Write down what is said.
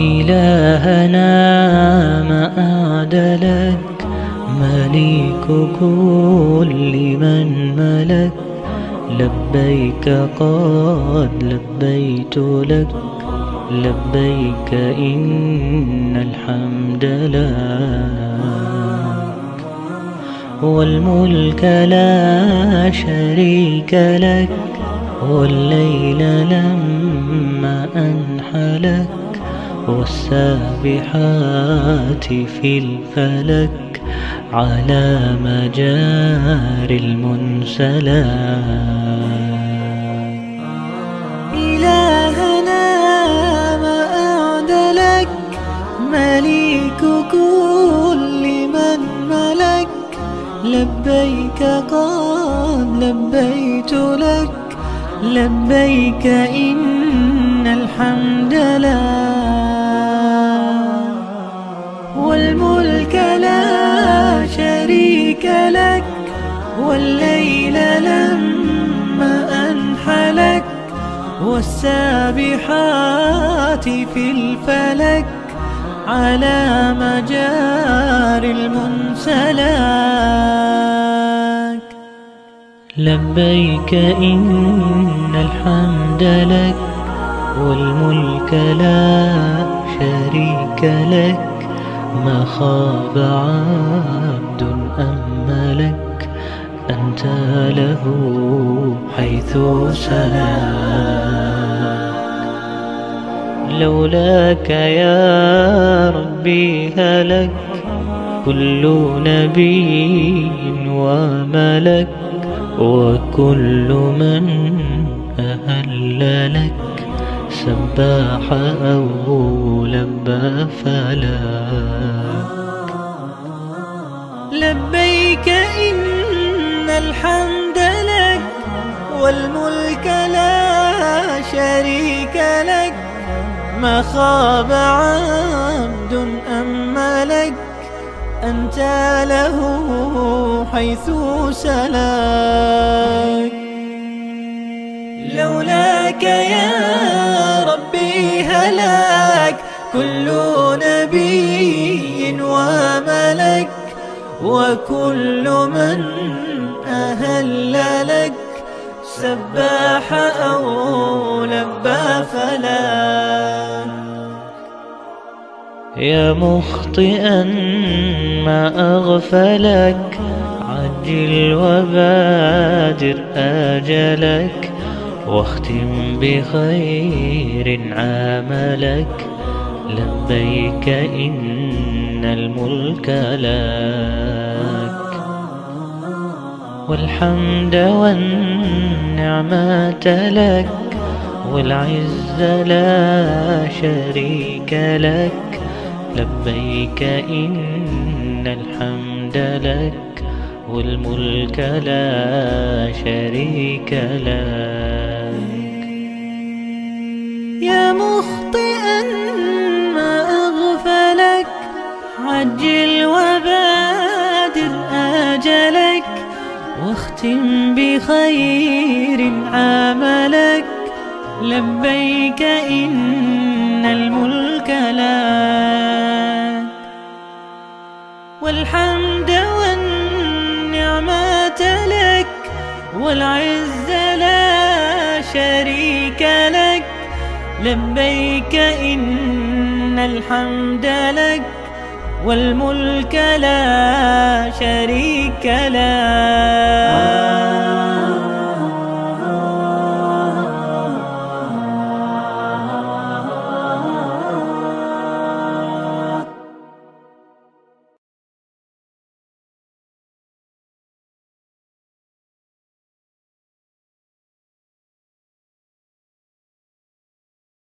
إلهنا ما أعدلك مليك كل من ملك. لبيك قد لبيت لك لبيك إن الحمد لك. والملك لا شريك لك والليل لما أنحلك. والسابحات في الفلك على مجار المنسلات إلهنا ما أعدلك مليك كل من ملك. لبيك قد لبيت لك لبيك إن الحمد لك والملك لا شريك لك والليل لما أنحلك والسابحات في الفلك على مجار المنسلك. لبيك إن الحمد لك والملك لا شريك لك. ما خاب عبد أملك أنت له حيث سلاك لولاك يا ربي هلك. كل نبي وملك. وكل من أهل لك. سباح أو لبى فلاك لبيك إن الحمد لك والملك لا شريك لك. ما خاب عبد أم ملك أنت له حيث سلاك. لولاك يا هلاك كل نبي وملك وكل من أهل لك سباح أو لبى فلاك يا مخطئا ما أغفلك عجل وبادر آجلك. واختم بخير عاملك لبيك إن الملك لك. والحمد والنعمة لك. والعز لا شريك لك. لبيك إن الحمد لك. والملك لا شريك لك. يا مخطئا ما أغفلك. عجل وبادر آجلك واختم بخير عملك. لبيك إن الملك لك. والحمد والنعمة لك والعز لا شريك لبيك إن الحمد لك والملك لا شريك له